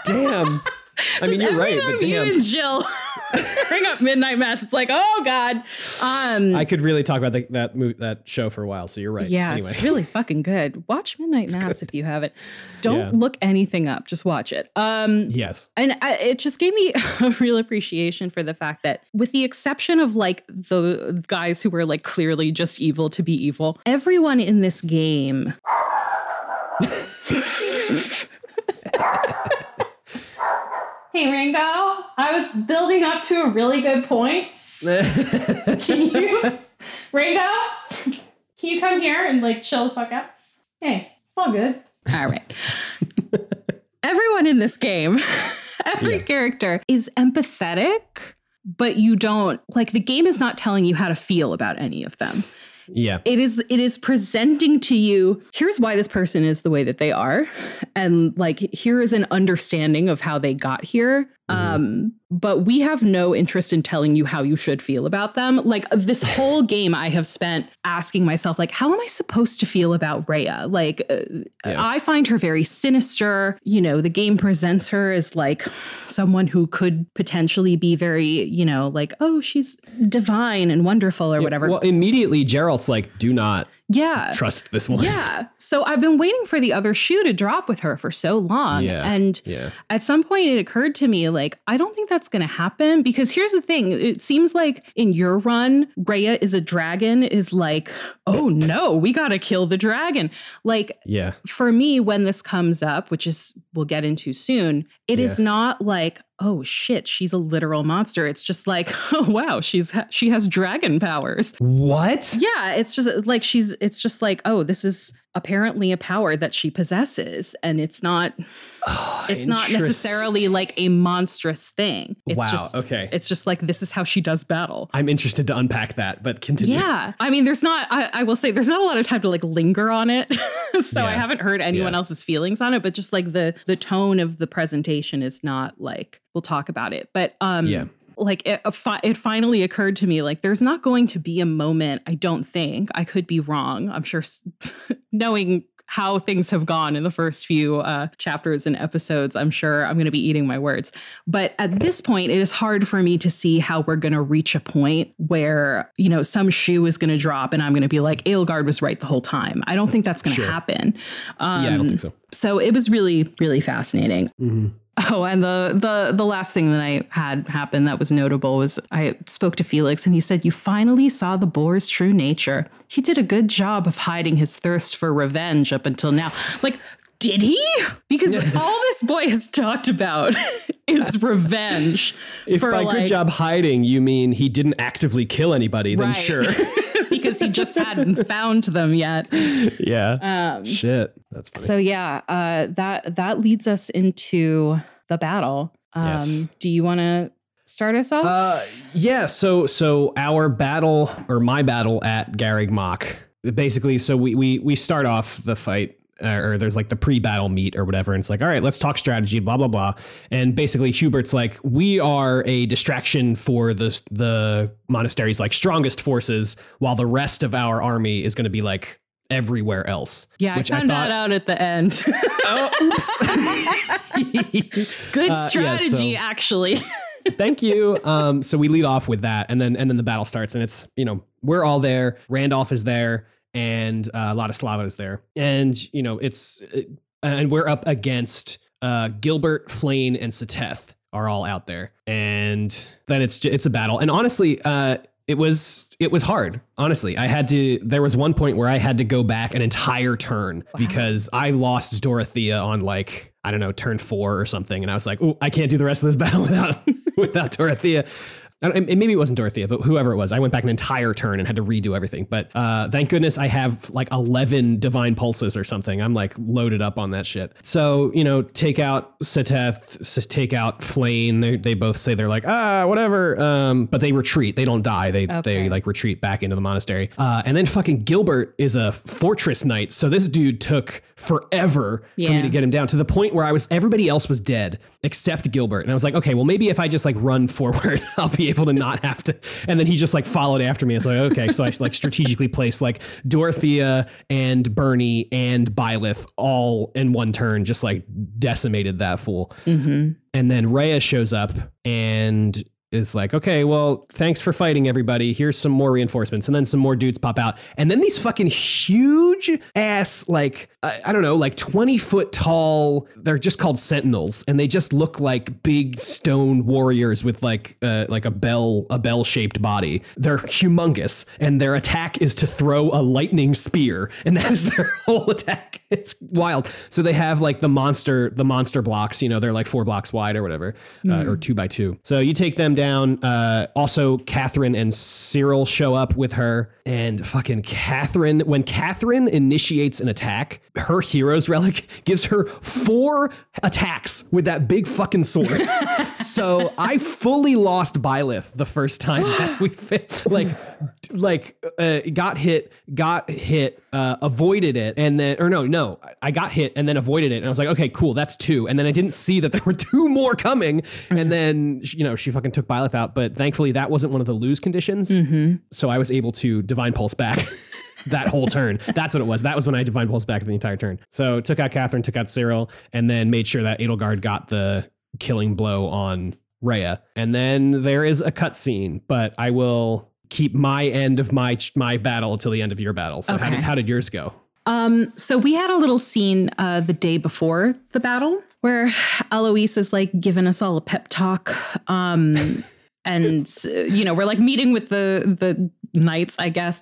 Speaker 1: Damn. (laughs) I mean, you're right, but
Speaker 2: you
Speaker 1: damn.
Speaker 2: and Jill (laughs) bring up Midnight Mass. It's like, oh god. Um,
Speaker 1: I could really talk about the, that movie, that show for a while. So you're right.
Speaker 2: yeah,
Speaker 1: Anyway.
Speaker 2: it's really fucking good. Watch Midnight (laughs) Mass if you haven't. Don't
Speaker 1: Yeah.
Speaker 2: look anything up. Just watch it. Um,
Speaker 1: yes.
Speaker 2: and I, it just gave me a real appreciation for the fact that, with the exception of like the guys who were like clearly just evil to be evil, everyone in this game. Hey, Ringo, I was building up to a really good point. Can (laughs) you, Ringo, can you come here and like chill the fuck out? Hey, it's all good. All right. Everyone in this game, (laughs) every
Speaker 1: Yeah.
Speaker 2: character is empathetic, but you don't like the game is not telling you how to feel about any of them.
Speaker 1: Yeah.
Speaker 2: It is it is presenting to you here's why this person is the way that they are and like here is an understanding of how they got here. Um but we have no interest in telling you how you should feel about them. Like this (laughs) whole game I have spent asking myself like how am I supposed to feel about Rhea? Like uh,
Speaker 1: Yeah.
Speaker 2: I find her very sinister. You know, the game presents her as like someone who could potentially be very, you know, like oh, she's divine and wonderful or whatever.
Speaker 1: Well, immediately Jeralt's like, do not
Speaker 2: yeah.
Speaker 1: trust this one.
Speaker 2: Yeah. So I've been waiting for the other shoe to drop with her for so long.
Speaker 1: Yeah.
Speaker 2: And
Speaker 1: Yeah.
Speaker 2: at some point it occurred to me like, I don't think that's going to happen because here's the thing. It seems like in your run, Rhea is a dragon is like, oh no, we got to kill the dragon. Like
Speaker 1: Yeah.
Speaker 2: for me, when this comes up, which is we'll get into soon, it is
Speaker 1: Yeah.
Speaker 2: not like, oh shit, she's a literal monster. It's just like, (laughs) oh wow, she's ha- she has dragon powers.
Speaker 1: What?
Speaker 2: Yeah, it's just like she's it's just like, oh, this is apparently a power that she possesses and it's not
Speaker 1: Oh,
Speaker 2: it's not necessarily like a monstrous thing. It's
Speaker 1: Wow,
Speaker 2: just
Speaker 1: okay.
Speaker 2: It's just like this is how she does battle.
Speaker 1: I'm interested to unpack that, but continue.
Speaker 2: Yeah. I mean, there's not, I, I will say, there's not a lot of time to like linger on it. (laughs) so I haven't heard anyone
Speaker 1: Yeah.
Speaker 2: else's feelings on it, but just like the, the tone of the presentation is not like, we'll talk about it. But, um,
Speaker 1: Yeah.
Speaker 2: Like it, it finally occurred to me like there's not going to be a moment i don't think i could be wrong i'm sure (laughs) knowing how things have gone in the first few uh, chapters and episodes i'm sure i'm going to be eating my words but at this point it is hard for me to see how we're going to reach a point where you know some shoe is going to drop and i'm going to be like Edelgard was right the whole time i don't think that's going to
Speaker 1: Sure.
Speaker 2: happen um,
Speaker 1: yeah, I don't think so.
Speaker 2: so it was really really fascinating
Speaker 1: Mhm.
Speaker 2: Oh, and the the the last thing that I had happen that was notable was I spoke to Felix and he said, "You finally saw the boar's true nature. He did a good job of hiding his thirst for revenge up until now." Like, did he? Because (laughs) all this boy has talked about (laughs) is revenge.
Speaker 1: If by
Speaker 2: like,
Speaker 1: good job hiding you mean he didn't actively kill anybody, then
Speaker 2: Right.
Speaker 1: sure. (laughs)
Speaker 2: because he just hadn't (laughs) found them yet.
Speaker 1: yeah.
Speaker 2: Um,
Speaker 1: Shit. That's funny.
Speaker 2: So yeah, uh, that that leads us into the battle. Um,
Speaker 1: Yes.
Speaker 2: Do you want to start us off?
Speaker 1: Uh, yeah. So so our battle or my battle at Garreg Mach, basically. So we we we start off the fight. Or there's like the pre-battle meet or whatever, and it's like, all right, let's talk strategy, blah blah blah. And basically, Hubert's like, we are a distraction for the the monastery's like strongest forces, while the rest of our army is going to be like everywhere else.
Speaker 2: yeah,
Speaker 1: which
Speaker 2: I found
Speaker 1: thought-
Speaker 2: that out at the end.
Speaker 1: Oh, (laughs) oops.
Speaker 2: Good (laughs)
Speaker 1: Uh, yeah,
Speaker 2: strategy,
Speaker 1: so-
Speaker 2: actually. (laughs)
Speaker 1: Thank you. Um, so we lead off with that, and then and then the battle starts, and it's you know we're all there. Randolph is there, and uh, Ladislava is there, and you know it's uh, and we're up against uh, Gilbert, Flayn, and Seteth are all out there, and then it's it's a battle, and honestly, uh, it was it was hard. Honestly, I had to. There was one point where I had to go back an entire turn because I lost Dorothea on like I don't know turn four or something, and I was like, oh, I can't do the rest of this (laughs) battle without without Dorothea. And maybe it wasn't Dorothea, but whoever it was, I went back an entire turn and had to redo everything. But uh, thank goodness I have like 11 divine pulses or something. I'm like loaded up on that shit. So, you know, take out Seteth, take out Flayn. They, they both say they're like, ah, whatever. Um, but they retreat. They don't die. They,
Speaker 2: Okay.
Speaker 1: they like retreat back into the monastery. Uh, and then fucking Gilbert is a fortress knight. So this dude took forever for me to get him down to the point where I was, everybody else was dead except Gilbert. And I was like, okay, well, maybe if I just like run forward, (laughs) I'll be able to not have to. And then he just like followed after me. It's like, okay. So I like strategically placed like Dorothea and Bernie and Byleth all in one turn, just like decimated that fool.
Speaker 2: hmm
Speaker 1: And then Rhea shows up and is like, okay, well, thanks for fighting everybody. Here's some more reinforcements. And then some more dudes pop out. And then these fucking huge ass, like, I, I don't know, like 20 foot tall, they're just called sentinels. And they just look like big stone warriors with like, uh, like a bell, a bell shaped body. They're humongous. And their attack is to throw a lightning spear. And that is their (laughs) whole attack. It's wild. So they have like the monster, the monster blocks, you know, they're like four blocks wide or whatever, uh, or two by two. So you take them down. Uh, also, Catherine and Cyril show up with her, and fucking Catherine. When Catherine initiates an attack, her hero's (laughs) relic gives her four attacks with that big fucking sword. (laughs) so I fully lost Byleth the first time that we (gasps) fit. Like, like uh, got hit, got hit, uh, avoided it, and then or no, no, I got hit and then avoided it, and I was like, okay, cool, that's two, and then I didn't see that there were two more coming, and then you know she fucking took Byleth out, but thankfully that wasn't one of the lose conditions, so I was able to divine pulse back. (laughs) that whole turn. That's what it was. That was when I divine pulse back the entire turn. So took out Catherine, took out Cyril, and then made sure that Edelgard got the killing blow on Rhea. And then there is a cutscene, but I will keep my end of my my battle until the end of your battle. So how
Speaker 2: Okay.
Speaker 1: did how did yours go?
Speaker 2: Um, so we had a little scene uh, the day before the battle where Alois is like giving us all a pep talk. Um, (laughs) and you know we're like meeting with the the knights, I guess.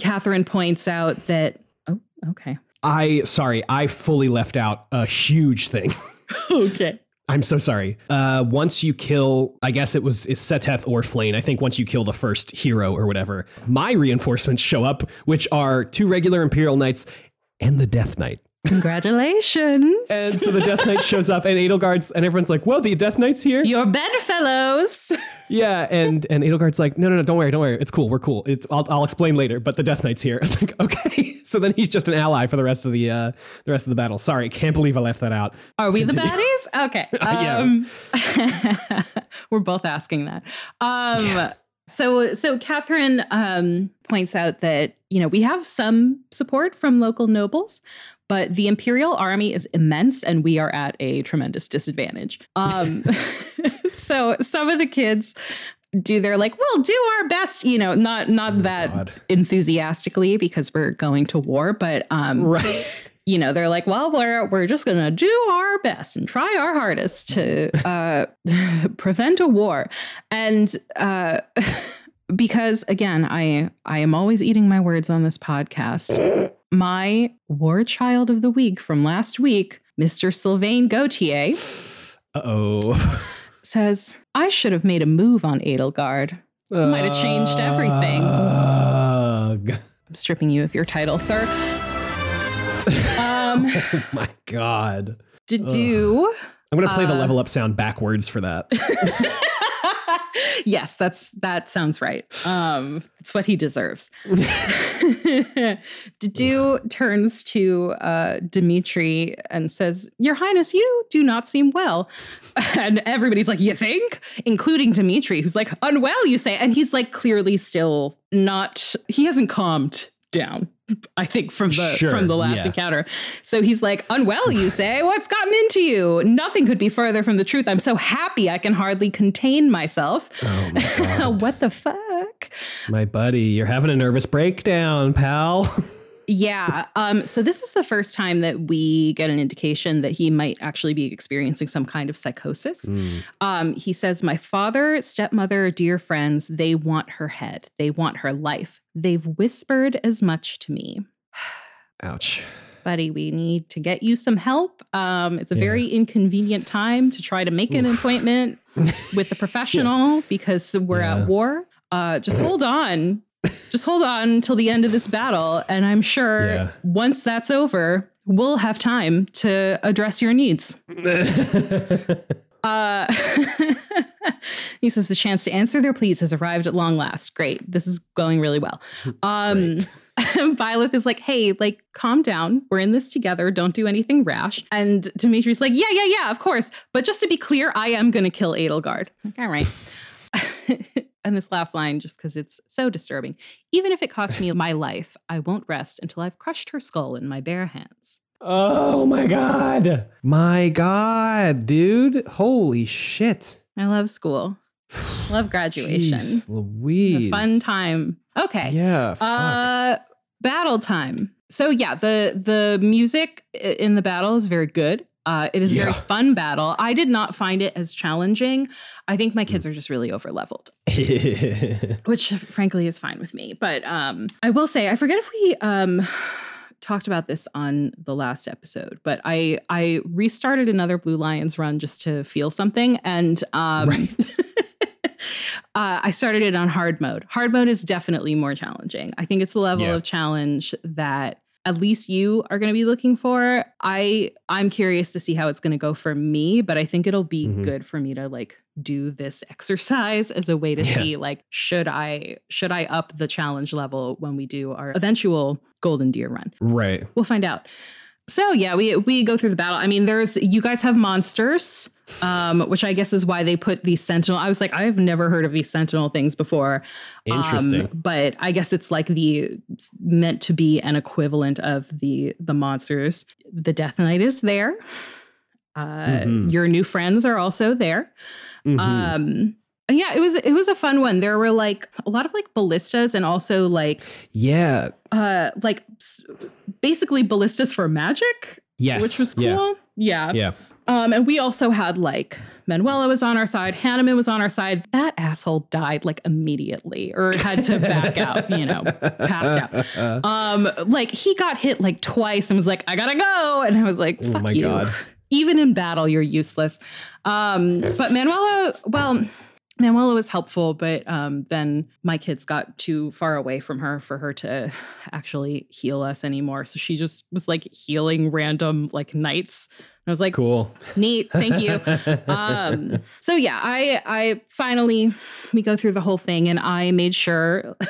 Speaker 2: Catherine points out that oh, okay,
Speaker 1: I sorry, I fully left out a huge thing. (laughs)
Speaker 2: okay,
Speaker 1: I'm so sorry. Uh, once you kill, I guess it was is Seteth or Flayn. I think once you kill the first hero or whatever, my reinforcements show up, which are two regular Imperial Knights and the Death Knight.
Speaker 2: Congratulations.
Speaker 1: And so the Death Knight shows up, and Edelgard's, and everyone's like, "Whoa, the Death Knight's here!"
Speaker 2: Your bedfellows.
Speaker 1: Yeah, and and Edelgard's like, "No, no, no, don't worry, don't worry, it's cool, we're cool. It's I'll, I'll explain later." But the Death Knight's here. (laughs) I was like, "Okay." (laughs) So then he's just an ally for the rest of the uh, the rest of the battle. Sorry, can't believe I left that out.
Speaker 2: Are we the baddies? Okay. (laughs)
Speaker 1: Yeah.
Speaker 2: Um, we're both asking that. Um, So, so Catherine um, points out that you know we have some support from local nobles, but the imperial army is immense, and we are at a tremendous disadvantage. Um, (laughs) so, some of the kids do their like we'll do our best you know not not that
Speaker 1: Oh God.
Speaker 2: enthusiastically because we're going to war but um
Speaker 1: Right.
Speaker 2: You know they're like well we're we're just gonna do our best and try our hardest to (laughs) uh (laughs) prevent a war and uh (laughs) because again i i am always eating my words on this podcast my war child of the week from last week mr sylvain gautier
Speaker 1: Uh oh.
Speaker 2: says i should have made a move on edelgard Might have changed everything. I'm stripping you of your title sir um (laughs)
Speaker 1: oh my god.
Speaker 2: to do
Speaker 1: I'm gonna play the
Speaker 2: Uh,
Speaker 1: level up sound backwards for that. (laughs)
Speaker 2: yes, that's that sounds right. Um, it's what he deserves. (laughs) Dedue turns to uh, Dimitri and says, "Your Highness, you do not seem well." And everybody's like, "You think?" Including Dimitri, who's like, "Unwell, you say?" And he's like, clearly still not. He hasn't calmed down. I think from the
Speaker 1: Sure,
Speaker 2: from the last
Speaker 1: yeah.
Speaker 2: encounter. So he's like, "Unwell, you (sighs) say? What's gotten into you? Nothing could be further from the truth. I'm so happy I can hardly contain myself."
Speaker 1: Oh my (laughs) god.
Speaker 2: what the fuck?
Speaker 1: my buddy, you're having a nervous breakdown, pal. (laughs)
Speaker 2: Yeah. Um, so this is the first time that we get an indication that he might actually be experiencing some kind of psychosis. Um, he says, My father, stepmother, dear friends, they want her head. They want her life. They've whispered as much to me.
Speaker 1: Ouch.
Speaker 2: Buddy, we need to get you some help. Um, it's a
Speaker 1: Yeah.
Speaker 2: very inconvenient time to try to make an
Speaker 1: Oof.
Speaker 2: appointment with the (laughs) professional because we're
Speaker 1: Yeah.
Speaker 2: at war. Uh, just (laughs) hold on. Just hold on until the end of this battle. And I'm sure
Speaker 1: Yeah.
Speaker 2: once that's over, we'll have time to address your needs. (laughs) Uh, (laughs) he says the chance to answer their pleas has arrived at long last. Great. This is going really well. (laughs) Um, (laughs) Violet is like, hey, like, calm down. We're in this together. Don't do anything rash. And Dimitri's like, yeah, yeah, yeah, of course. But just to be clear, I am going to kill Edelgard. Like, all right. and this last line, just because it's so disturbing. Even if it costs me my life, I won't rest until I've crushed her skull in my bare hands.
Speaker 1: oh my god. My god, dude. Holy shit.
Speaker 2: I love school. Love (sighs) graduation.
Speaker 1: Jeez Louise.
Speaker 2: A fun time. Okay.
Speaker 1: Yeah.
Speaker 2: Uh battle time. So yeah, the the music in the battle is very good. Uh, it is a very fun battle. I did not find it as challenging. I think my
Speaker 1: Mm.
Speaker 2: kids are just really over leveled, (laughs) which frankly is fine with me. But um, I will say, I forget if we um, talked about this on the last episode, but I I restarted another Blue Lions run just to feel something, and um,
Speaker 1: Right. (laughs)
Speaker 2: uh, I started it on hard mode. Hard mode is definitely more challenging. I think it's the level
Speaker 1: Yeah.
Speaker 2: of challenge that at least you are going to be looking for. I I'm curious to see how it's going to go for me, but I think it'll be
Speaker 1: Mhm.
Speaker 2: good for me to like do this exercise as a way to
Speaker 1: Yeah.
Speaker 2: see like should I should I up the challenge level when we do our eventual golden deer run.
Speaker 1: right.
Speaker 2: We'll find out. So yeah, we we go through the battle. I mean, there's you guys have monsters, um, which I guess is why they put these sentinel. I was like, I have never heard of these sentinel things before. Um,
Speaker 1: Interesting.
Speaker 2: but I guess it's like the meant to be an equivalent of the the monsters. The Death Knight is there. Uh,
Speaker 1: Mhm.
Speaker 2: Your new friends are also there.
Speaker 1: Mhm.
Speaker 2: Um, yeah, it was it was a fun one. There were like a lot of like ballistas and also like
Speaker 1: yeah.
Speaker 2: uh like basically ballistas for magic
Speaker 1: Yes.
Speaker 2: which was cool yeah.
Speaker 1: Yeah.
Speaker 2: um and we also had like manuela was on our side hanneman was on our side that asshole died like immediately or had to back out you know passed out (laughs) um like he got hit like twice and was like i gotta go and i was like
Speaker 1: Oh
Speaker 2: fuck
Speaker 1: my
Speaker 2: you
Speaker 1: God.
Speaker 2: Even in battle you're useless um but manuela well Manuela was helpful, but um, then my kids got too far away from her for her to actually heal us anymore. So she just was like healing random like knights. I was like,
Speaker 1: Cool.
Speaker 2: neat, thank you. (laughs) um, so yeah, I I finally we go through the whole thing, and I made sure. (laughs)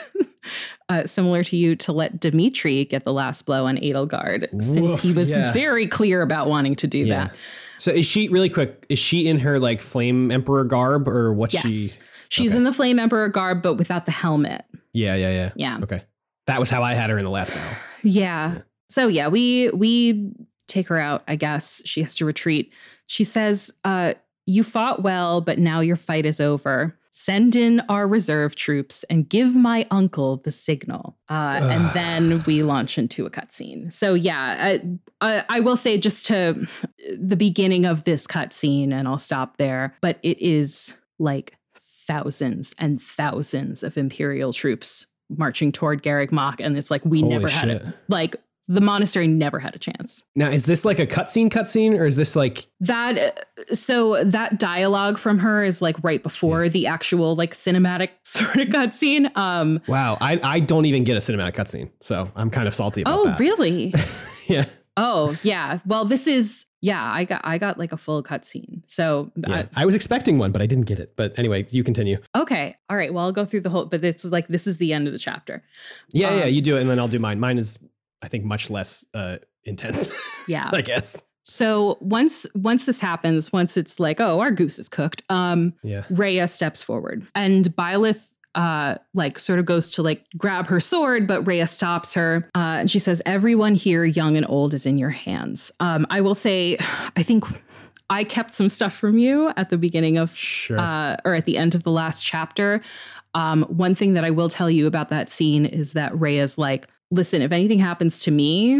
Speaker 2: Uh, similar to you, to let Dimitri get the last blow on Edelgard, since he was
Speaker 1: yeah.
Speaker 2: very clear about wanting to do
Speaker 1: Yeah.
Speaker 2: that.
Speaker 1: So is she really quick? Is she in her like flame emperor garb or what's
Speaker 2: Yes,
Speaker 1: she?
Speaker 2: she's
Speaker 1: okay.
Speaker 2: in the Flame Emperor garb, but without the helmet.
Speaker 1: Yeah, yeah, yeah.
Speaker 2: Yeah.
Speaker 1: Okay. That was how I had her in the last battle. (sighs)
Speaker 2: Yeah.
Speaker 1: Yeah.
Speaker 2: So yeah, we we take her out, I guess. She has to retreat. She says, uh, you fought well, but now your fight is over. Send in our reserve troops and give my uncle the signal. Uh, and then we launch into a cutscene. So, yeah, I, I, I will say just to the beginning of this cutscene, and I'll stop there, but it is like thousands and thousands of Imperial troops marching toward Garreg Mach. And it's like, we
Speaker 1: Holy
Speaker 2: never had it. Like, the monastery never had a chance.
Speaker 1: Now, is this like a cutscene cutscene or is this like
Speaker 2: That so that dialogue from her is like right before the actual like cinematic (laughs) sort of cutscene. Um
Speaker 1: wow, I I don't even get a cinematic cutscene. So I'm kind of salty about
Speaker 2: oh
Speaker 1: that.
Speaker 2: really? (laughs)
Speaker 1: Yeah.
Speaker 2: oh yeah. Well this is yeah, I got I got like a full cutscene. So
Speaker 1: Yeah. I was expecting one, but I didn't get it. But anyway, you continue.
Speaker 2: Okay. All right. Well I'll go through the whole but this is like this is the end of the chapter.
Speaker 1: Yeah, yeah,
Speaker 2: Um,
Speaker 1: you do it and then I'll do mine. Mine is I think much less uh intense,
Speaker 2: Yeah. (laughs)
Speaker 1: I guess.
Speaker 2: so once once this happens, once it's like, oh, our goose is cooked, um,
Speaker 1: Yeah.
Speaker 2: Rhea steps forward and Byleth uh like sort of goes to like grab her sword but Rhea stops her uh and she says everyone here young and old is in your hands um I will say I think I kept some stuff from you at the beginning of
Speaker 1: Sure.
Speaker 2: uh or at the end of the last chapter um one thing that I will tell you about that scene is that Rhea's like listen if anything happens to me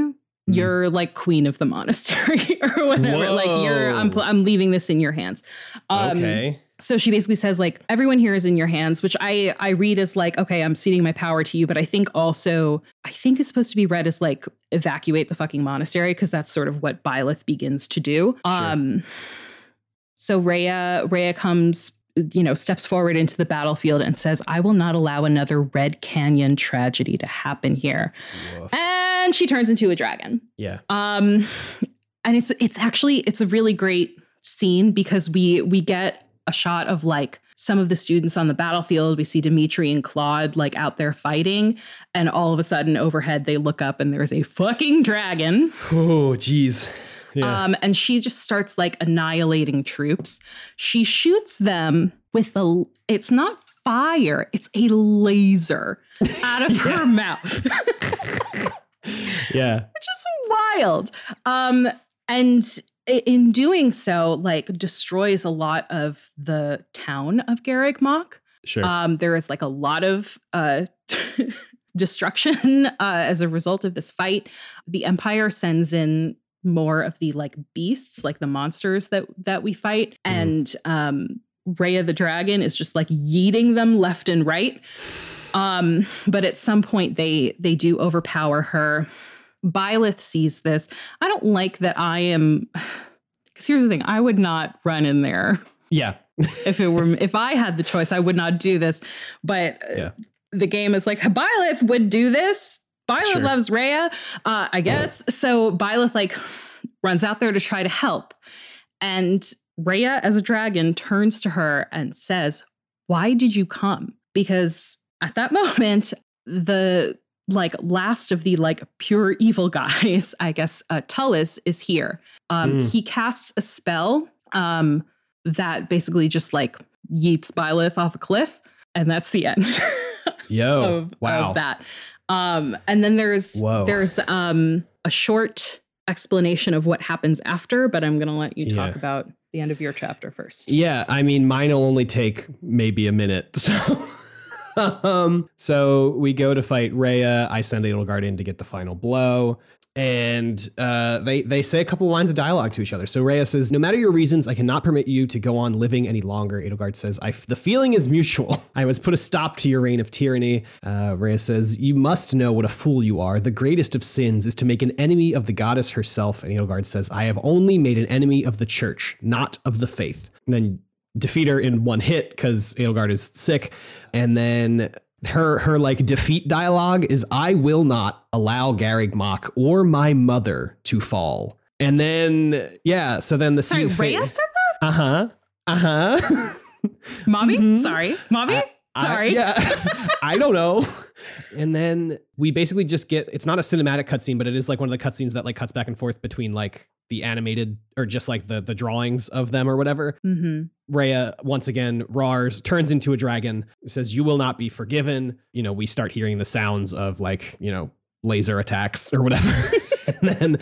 Speaker 1: Mhm.
Speaker 2: you're like queen of the monastery (laughs) or whatever. Like you're I'm I'm leaving this in your hands. Um
Speaker 1: okay.
Speaker 2: so she basically says like everyone here is in your hands which i i read as like okay i'm ceding my power to you but i think also i think it's supposed to be read as like evacuate the fucking monastery because that's sort of what Byleth begins to do. Um so Rhea Rhea comes you know steps forward into the battlefield and says i will not allow another red canyon tragedy to happen here
Speaker 1: Woof.
Speaker 2: and she turns into a dragon
Speaker 1: Yeah.
Speaker 2: um, and it's it's actually it's a really great scene because we we get a shot of like some of the students on the battlefield. We see Dimitri and Claude like out there fighting, and all of a sudden overhead they look up and there's a fucking dragon.
Speaker 1: Oh, geez. Yeah.
Speaker 2: Um, and she just starts like annihilating troops. She shoots them with a it's not fire, it's a laser (laughs) out of her mouth.
Speaker 1: yeah. (laughs)
Speaker 2: which is wild. Um, and in doing so, like destroys a lot of the town of Garreg Mach.
Speaker 1: Sure.
Speaker 2: Um, there is like a lot of uh, (laughs) destruction uh, as a result of this fight. The Empire sends in more of the like beasts, like the monsters that that we fight, and um, Rhea the dragon is just like yeeting them left and right. Um, but at some point they they do overpower her. Byleth sees this. I don't like that I am because here's the thing, I would not run in there
Speaker 1: yeah. (laughs)
Speaker 2: if it were if I had the choice, I would not do this. But uh,
Speaker 1: Yeah.
Speaker 2: the game is like Byleth would do this. Byleth
Speaker 1: Sure.
Speaker 2: loves Rhea, uh, I guess. So Byleth like runs out there to try to help, and Rhea, as a dragon, turns to her and says, "Why did you come?" Because at that (laughs) moment, the like last of the like pure evil guys, (laughs) I guess, uh, Tullis is here. Um,
Speaker 1: Mm.
Speaker 2: He casts a spell. Um, that basically just like yeets Byleth off a cliff, and that's the end (laughs)
Speaker 1: Yo.
Speaker 2: of,
Speaker 1: wow.
Speaker 2: of that. Um, and then there's
Speaker 1: Whoa.
Speaker 2: there's um a short explanation of what happens after, but I'm gonna let you talk
Speaker 1: Yeah.
Speaker 2: about the end of your chapter first.
Speaker 1: Yeah, I mean, mine will only take maybe a minute. (laughs) So, um, so we go to fight Rhea. I send Edelgard in to get the final blow, and uh, they they say a couple lines of dialogue to each other. So Rhea says, "No matter your reasons, I cannot permit you to go on living any longer." Edelgard says, "I f- the feeling is mutual. (laughs) I must put a stop to your reign of tyranny." Uh, Rhea says, "You must know what a fool you are. The greatest of sins is to make an enemy of the goddess herself." And Edelgard says, "I have only made an enemy of the church, not of the faith." And then defeat her in one hit because Edelgard is sick, and then her her like defeat dialogue is I will not allow Garreg Mach or my mother to fall. And then yeah, so then the
Speaker 2: Sorry, Rhea said that?
Speaker 1: Uh huh. Uh huh. (laughs)
Speaker 2: Mommy?
Speaker 1: Mhm.
Speaker 2: Sorry. Mommy? Sorry.
Speaker 1: yeah. (laughs) I don't know. And then we basically just get it's not a cinematic cutscene, but it is like one of the cutscenes that like cuts back and forth between like the animated or just like the the drawings of them or whatever.
Speaker 2: Mm-hmm.
Speaker 1: Rhea once again Rars turns into a dragon, says, You will not be forgiven. You know, we start hearing the sounds of like, you know, laser attacks or whatever. (laughs) (laughs) and then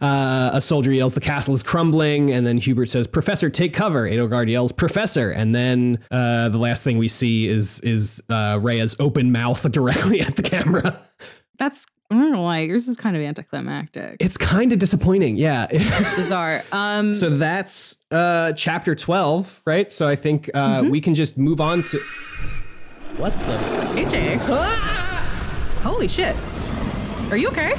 Speaker 1: uh, a soldier yells, The castle is crumbling. And then Hubert says, Professor, take cover. Edelgard yells, Professor. And then uh, the last thing we see is is uh, Rhea's open mouth (laughs) directly at the camera.
Speaker 2: That's I don't know why yours is kind of anticlimactic.
Speaker 1: It's kind of disappointing. Yeah. (laughs)
Speaker 2: Bizarre. Um
Speaker 1: so that's uh, chapter 12, right? So I think uh, we can just move on to. What the?
Speaker 2: AJ. Holy shit. Are you okay?